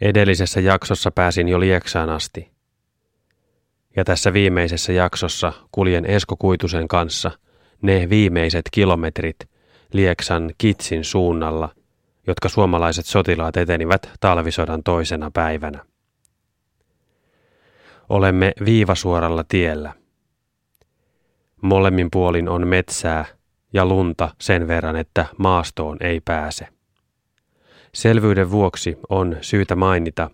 Edellisessä jaksossa pääsin jo Lieksaan asti. Ja tässä viimeisessä jaksossa kuljen Esko Kuitusen kanssa ne viimeiset kilometrit Lieksan Kitsin suunnalla, jotka suomalaiset sotilaat etenivät talvisodan toisena päivänä. Olemme viivasuoralla tiellä. Molemmin puolin on metsää ja lunta sen verran, että maastoon ei pääse. Selvyyden vuoksi on syytä mainita,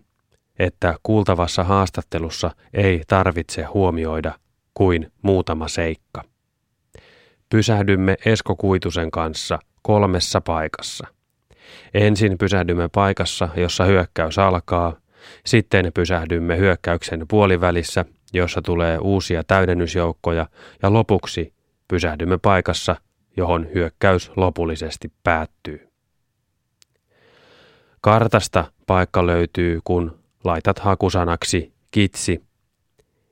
että kuultavassa haastattelussa ei tarvitse huomioida kuin muutama seikka. Pysähdymme Esko Kuitusen kanssa kolmessa paikassa. Ensin pysähdymme paikassa, jossa hyökkäys alkaa, sitten pysähdymme hyökkäyksen puolivälissä, jossa tulee uusia täydennysjoukkoja, ja lopuksi pysähdymme paikassa, johon hyökkäys lopullisesti päättyy. Kartasta paikka löytyy, kun laitat hakusanaksi kitsi,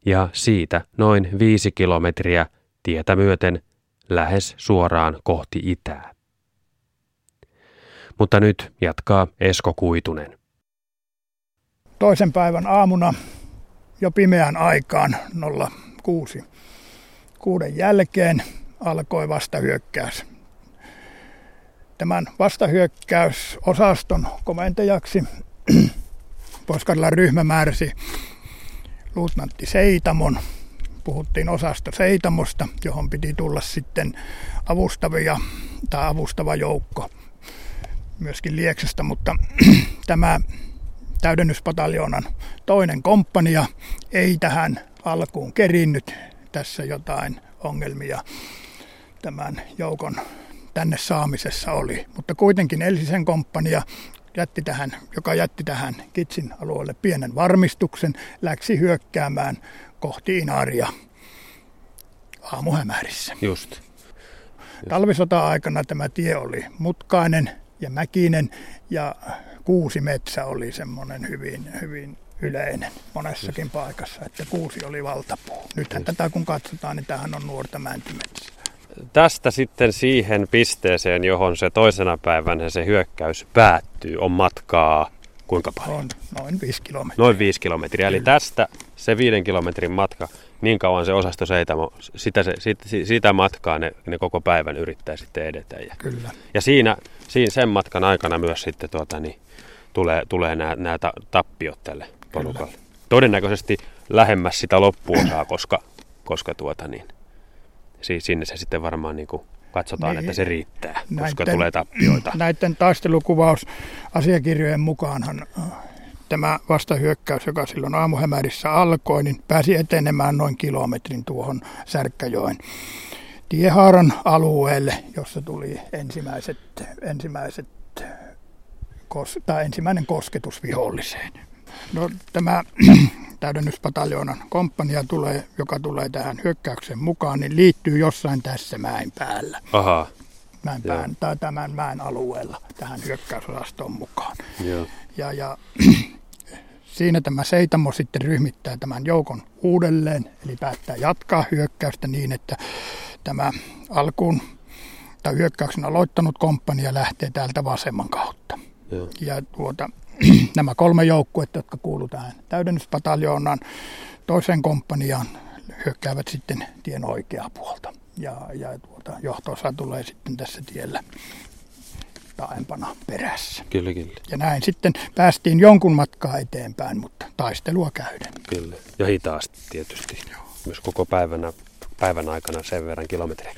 ja siitä noin viisi kilometriä tietä myöten lähes suoraan kohti itää. Mutta nyt jatkaa Esko Kuitunen. Toisen päivän aamuna jo pimeän aikaan 06. Kuuden jälkeen alkoi vastahyökkäys. Tämän vastahyökkäysosaston komentajaksi pohjois ryhmä määräsi luutnantti Seitamon. Puhuttiin osasta Seitamosta, johon piti tulla sitten avustavia tai avustava joukko myöskin Lieksasta, mutta tämä täydennyspataljoonan toinen komppania ei tähän alkuun kerinnyt. Tässä jotain ongelmia tämän joukon tänne saamisessa oli. Mutta kuitenkin Elsisen komppania, jätti tähän, joka jätti tähän Kitsin alueelle pienen varmistuksen, läksi hyökkäämään kohti Inaria aamuhämärissä. Just. Just. Talvisota-aikana tämä tie oli mutkainen ja mäkinen ja kuusi metsä oli semmoinen hyvin, hyvin yleinen monessakin Just. paikassa, että kuusi oli valtapuu. Nythän Just. tätä kun katsotaan, niin tähän on nuorta mäntymetsää. Tästä sitten siihen pisteeseen, johon se toisena päivänä se hyökkäys päättyy, on matkaa kuinka paljon? On noin viisi kilometriä. Noin viisi kilometriä. Eli tästä se viiden kilometrin matka, niin kauan se osasto Seitamo, sitä, se, sitä, sitä matkaa ne, ne koko päivän yrittää sitten edetä. Ja, Kyllä. ja siinä, siinä sen matkan aikana myös sitten tuota, niin, tulee, tulee nämä, nämä tappiot tälle porukalle. Kyllä. Todennäköisesti lähemmäs sitä loppuosaa, koska, koska tuota, niin, sinne se sitten varmaan niin kuin katsotaan, niin, että se riittää, näiden, koska tulee tappioita. Näiden taistelukuvausasiakirjojen mukaanhan äh, tämä vastahyökkäys, joka silloin aamuhämärissä alkoi, niin pääsi etenemään noin kilometrin tuohon Särkkäjoen tiehaaran alueelle, jossa tuli ensimmäiset, ensimmäiset tai ensimmäinen kosketus viholliseen. No, tämä täydennyspataljoonan komppania, tulee, joka tulee tähän hyökkäyksen mukaan, niin liittyy jossain tässä mäen päällä. Aha. Mäen pään, tai tämän mäen alueella tähän hyökkäysosastoon mukaan. Joo. Ja, ja siinä tämä Seitamo sitten ryhmittää tämän joukon uudelleen, eli päättää jatkaa hyökkäystä niin, että tämä alkuun tai hyökkäyksen aloittanut komppania lähtee täältä vasemman kautta. Joo. Ja tuota, nämä kolme joukkuetta, jotka kuuluvat tähän täydennyspataljoonaan, toiseen komppaniaan hyökkäävät sitten tien oikeaa puolta. Ja, ja tuota, johtoosa tulee sitten tässä tiellä taaempana perässä. Kyllä, kyllä. Ja näin sitten päästiin jonkun matkaa eteenpäin, mutta taistelua käydään. Kyllä, ja hitaasti tietysti. Joo. Myös koko päivänä, päivän aikana sen verran kilometriä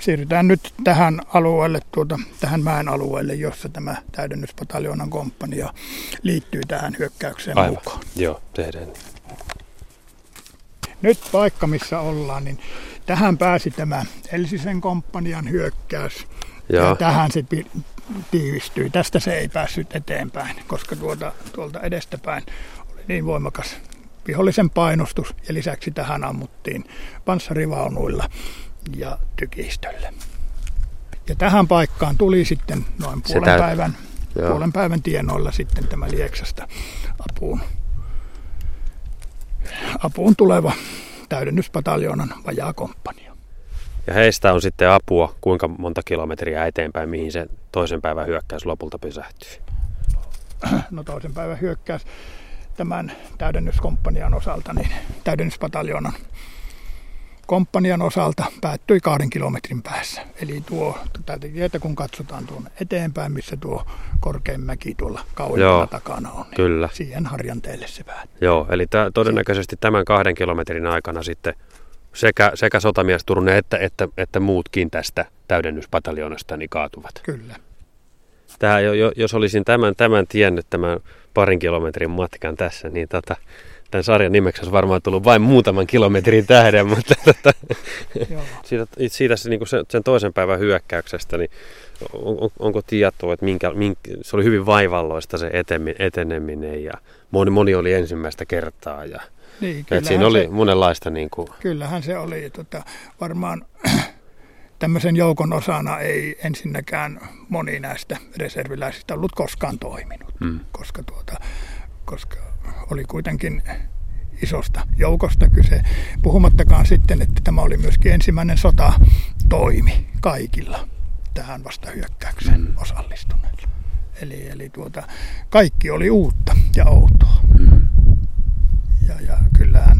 siirrytään nyt tähän alueelle, tuota, tähän mäen alueelle, jossa tämä täydennyspataljoonan komppania liittyy tähän hyökkäykseen Aivan. mukaan. Joo, tehdään niin. Nyt paikka, missä ollaan, niin tähän pääsi tämä Elsisen komppanian hyökkäys. Joo. Ja tähän se tiivistyi. Tästä se ei päässyt eteenpäin, koska tuolta, tuolta edestäpäin oli niin voimakas vihollisen painostus ja lisäksi tähän ammuttiin panssarivaunuilla ja tykistölle. Ja tähän paikkaan tuli sitten noin puolen, Sitä, päivän, puolen päivän tienoilla sitten tämä Lieksasta apuun, apuun tuleva täydennyspataljoonan vajaakomppania. Ja heistä on sitten apua kuinka monta kilometriä eteenpäin, mihin se toisen päivän hyökkäys lopulta pysähtyy? no toisen päivän hyökkäys tämän täydennyskomppanian osalta, niin täydennyspataljonan komppanian osalta päättyi kahden kilometrin päässä. Eli tuo tätä tietä, kun katsotaan tuonne eteenpäin, missä tuo korkein mäki tuolla kauempana takana on, niin kyllä. siihen harjanteelle se päättyy. Joo, eli t- todennäköisesti tämän kahden kilometrin aikana sitten sekä, sekä sotamies Turunen että, että, että muutkin tästä täydennyspataljonasta niin kaatuvat. Kyllä. Tähän, jos olisin tämän, tämän tiennyt, tämän parin kilometrin matkan tässä, niin tota, tämän sarjan nimeksi olisi varmaan tullut vain muutaman kilometrin tähden, mutta tota, siitä, siitä se, niin sen, sen toisen päivän hyökkäyksestä, niin on, on, onko tietoa, että minkä, minkä, se oli hyvin vaivalloista se eteneminen ja moni, moni oli ensimmäistä kertaa ja niin, siinä oli se, monenlaista. Niin kuin... Kyllähän se oli. Tota, varmaan tämmöisen joukon osana ei ensinnäkään moni näistä reserviläisistä ollut koskaan toiminut, mm. koska, tuota, koska oli kuitenkin isosta joukosta kyse. Puhumattakaan sitten, että tämä oli myöskin ensimmäinen sota toimi kaikilla tähän vastahyökkäykseen mm. osallistuneilla. Eli, eli tuota, kaikki oli uutta ja outoa. Mm. Ja, ja kyllähän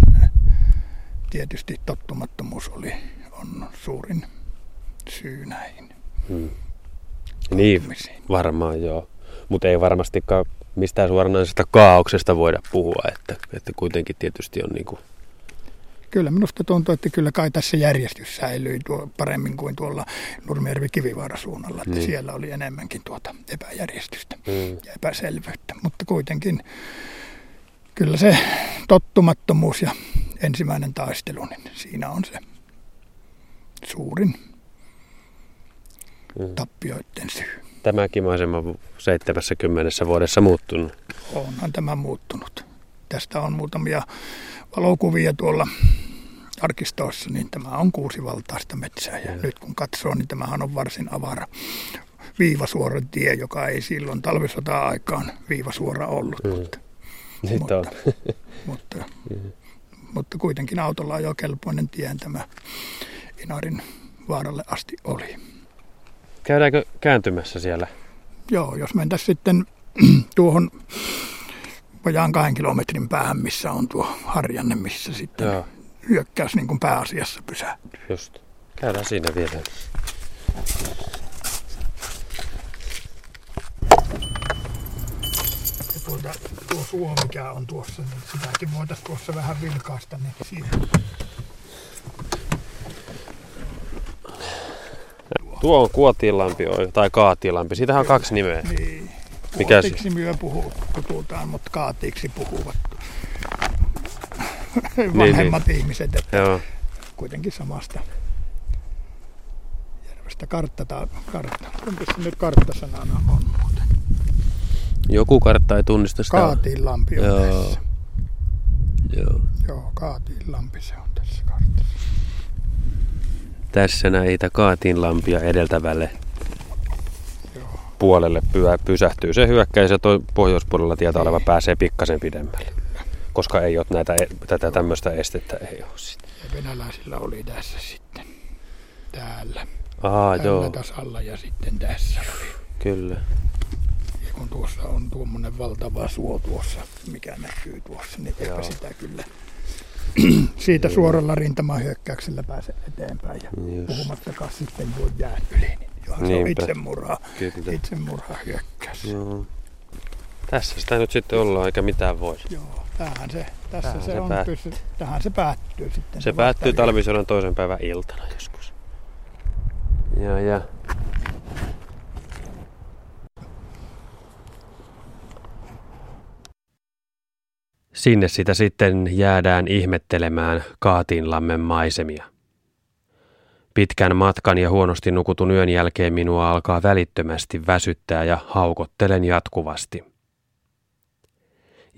tietysti tottumattomuus oli, on suurin syy näihin. Hmm. Niin, varmaan joo. Mutta ei varmastikaan mistään suoranaisesta kaauksesta voida puhua, että, että kuitenkin tietysti on niin kuin Kyllä minusta tuntuu, että kyllä kai tässä järjestys säilyi tuo paremmin kuin tuolla Nurmijärvi Kivivaara suunnalla, että niin. siellä oli enemmänkin tuota epäjärjestystä mm. ja epäselvyyttä, mutta kuitenkin kyllä se tottumattomuus ja ensimmäinen taistelu, niin siinä on se suurin mm. tappioiden syy. Tämäkin maisema 70 vuodessa muuttunut. Onhan tämä muuttunut. Tästä on muutamia valokuvia tuolla arkistoissa, niin tämä on kuusivaltaista metsää. Ja nyt kun katsoo, niin tämähän on varsin avara viivasuora tie, joka ei silloin talvisota-aikaan viivasuora ollut. Mm. Mutta, mutta, on. mutta, mm. mutta kuitenkin autolla ajokelpoinen tie tämä Inarin vaaralle asti oli. Käydäänkö kääntymässä siellä? Joo, jos mentäisiin sitten tuohon vajaan kahden kilometrin päähän, missä on tuo harjanne, missä sitten Joo. hyökkäys niin kuin pääasiassa pysähtyy. Just. Käydään siinä vielä. Ja tuota, tuo suo, mikä on tuossa, niin sitäkin voitaisiin tuossa vähän vilkaista, niin siihen Tuo on Kuotilampi tai Kaatilampi. Siitähän on kaksi nimeä. Niin. Mikä Kuotiksi myö puhuu, puhutaan, mutta kaatiiksi puhuvat vanhemmat niin, niin. ihmiset. Että Joo. Kuitenkin samasta järvestä kartta. Tai kartta. Kumpi se nyt karttasanana on muuten? Joku kartta ei tunnista sitä. Kaatiinlampi on Joo. tässä. Joo. Joo, Kaatiinlampi se on tässä kartassa tässä näitä kaatinlampia edeltävälle puolelle pyä, pysähtyy se hyökkäys ja tuo pohjoispuolella tietää oleva pääsee pikkasen pidemmälle. Koska ei ole näitä, e, tätä tämmöistä estettä ei ole sitten. Ja venäläisillä oli tässä sitten täällä. Aa, täällä joo. tasalla ja sitten tässä oli. Kyllä. Ja kun tuossa on tuommoinen valtava suo tuossa, mikä näkyy tuossa, niin eipä sitä kyllä siitä suoralla rintamahyökkäyksellä pääse eteenpäin. Ja Just. puhumattakaan sitten tuon jään yli, niin se on itsemurha, itsemurha hyökkäys. Joo. Tässä sitä nyt sitten ollaan, eikä mitään voi. Joo, tähän se, tässä tähän se, se on, pysy, tähän se päättyy sitten. Se, se päättyy talvisodan toisen päivän iltana joskus. Ja, ja Sinne sitä sitten jäädään ihmettelemään Kaatinlammen maisemia. Pitkän matkan ja huonosti nukutun yön jälkeen minua alkaa välittömästi väsyttää ja haukottelen jatkuvasti.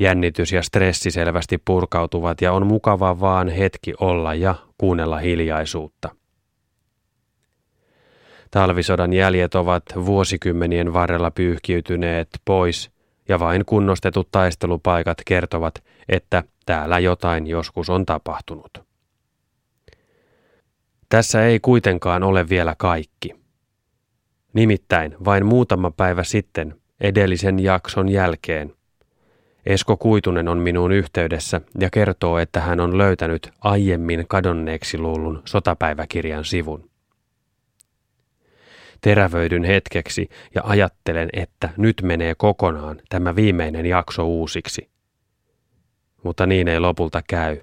Jännitys ja stressi selvästi purkautuvat ja on mukava vaan hetki olla ja kuunnella hiljaisuutta. Talvisodan jäljet ovat vuosikymmenien varrella pyyhkiytyneet pois – ja vain kunnostetut taistelupaikat kertovat, että täällä jotain joskus on tapahtunut. Tässä ei kuitenkaan ole vielä kaikki. Nimittäin vain muutama päivä sitten edellisen jakson jälkeen. Esko Kuitunen on minuun yhteydessä ja kertoo, että hän on löytänyt aiemmin kadonneeksi luulun sotapäiväkirjan sivun. Terävöidyn hetkeksi ja ajattelen, että nyt menee kokonaan tämä viimeinen jakso uusiksi. Mutta niin ei lopulta käy.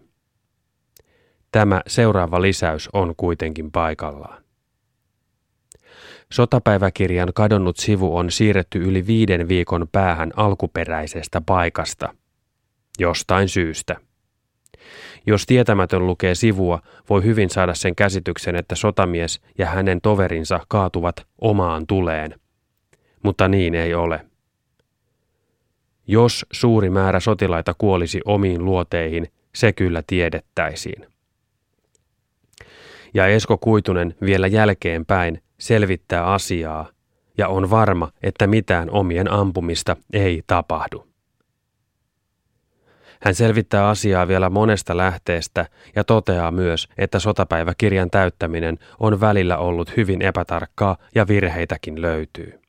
Tämä seuraava lisäys on kuitenkin paikallaan. Sotapäiväkirjan kadonnut sivu on siirretty yli viiden viikon päähän alkuperäisestä paikasta. Jostain syystä. Jos tietämätön lukee sivua, voi hyvin saada sen käsityksen, että sotamies ja hänen toverinsa kaatuvat omaan tuleen. Mutta niin ei ole. Jos suuri määrä sotilaita kuolisi omiin luoteihin, se kyllä tiedettäisiin. Ja Esko Kuitunen vielä jälkeenpäin selvittää asiaa ja on varma, että mitään omien ampumista ei tapahdu. Hän selvittää asiaa vielä monesta lähteestä ja toteaa myös, että sotapäiväkirjan täyttäminen on välillä ollut hyvin epätarkkaa ja virheitäkin löytyy.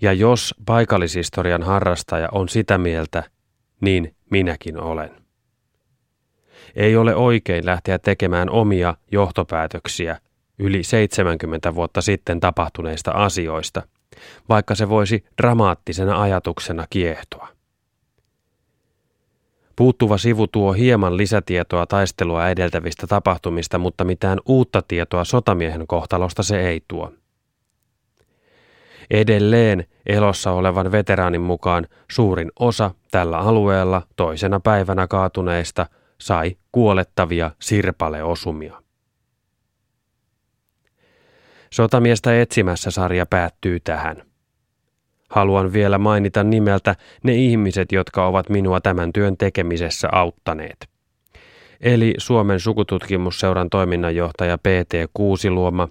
Ja jos paikallishistorian harrastaja on sitä mieltä, niin minäkin olen. Ei ole oikein lähteä tekemään omia johtopäätöksiä yli 70 vuotta sitten tapahtuneista asioista, vaikka se voisi dramaattisena ajatuksena kiehtoa. Puuttuva sivu tuo hieman lisätietoa taistelua edeltävistä tapahtumista, mutta mitään uutta tietoa sotamiehen kohtalosta se ei tuo. Edelleen elossa olevan veteraanin mukaan suurin osa tällä alueella toisena päivänä kaatuneista sai kuolettavia sirpaleosumia. Sotamiestä etsimässä sarja päättyy tähän. Haluan vielä mainita nimeltä ne ihmiset, jotka ovat minua tämän työn tekemisessä auttaneet. Eli Suomen sukututkimusseuran toiminnanjohtaja PT Kuusiluoma,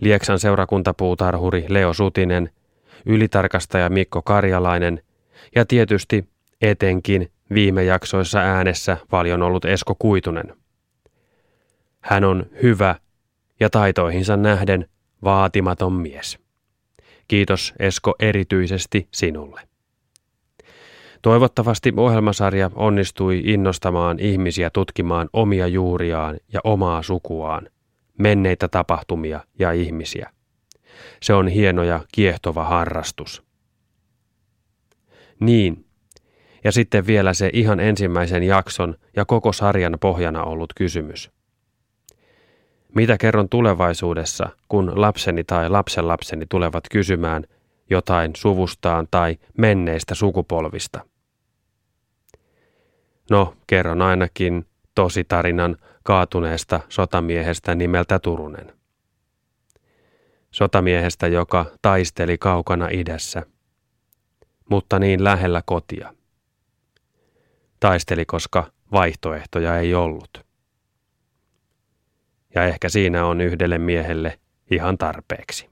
Lieksan seurakuntapuutarhuri Leo Sutinen, ylitarkastaja Mikko Karjalainen ja tietysti etenkin viime jaksoissa äänessä paljon ollut Esko Kuitunen. Hän on hyvä ja taitoihinsa nähden vaatimaton mies. Kiitos Esko erityisesti sinulle. Toivottavasti ohjelmasarja onnistui innostamaan ihmisiä tutkimaan omia juuriaan ja omaa sukuaan, menneitä tapahtumia ja ihmisiä. Se on hieno ja kiehtova harrastus. Niin, ja sitten vielä se ihan ensimmäisen jakson ja koko sarjan pohjana ollut kysymys. Mitä kerron tulevaisuudessa, kun lapseni tai lapsenlapseni tulevat kysymään jotain suvustaan tai menneistä sukupolvista? No, kerron ainakin tosi tarinan kaatuneesta sotamiehestä nimeltä Turunen. Sotamiehestä, joka taisteli kaukana idässä, mutta niin lähellä kotia. Taisteli, koska vaihtoehtoja ei ollut ja ehkä siinä on yhdelle miehelle ihan tarpeeksi.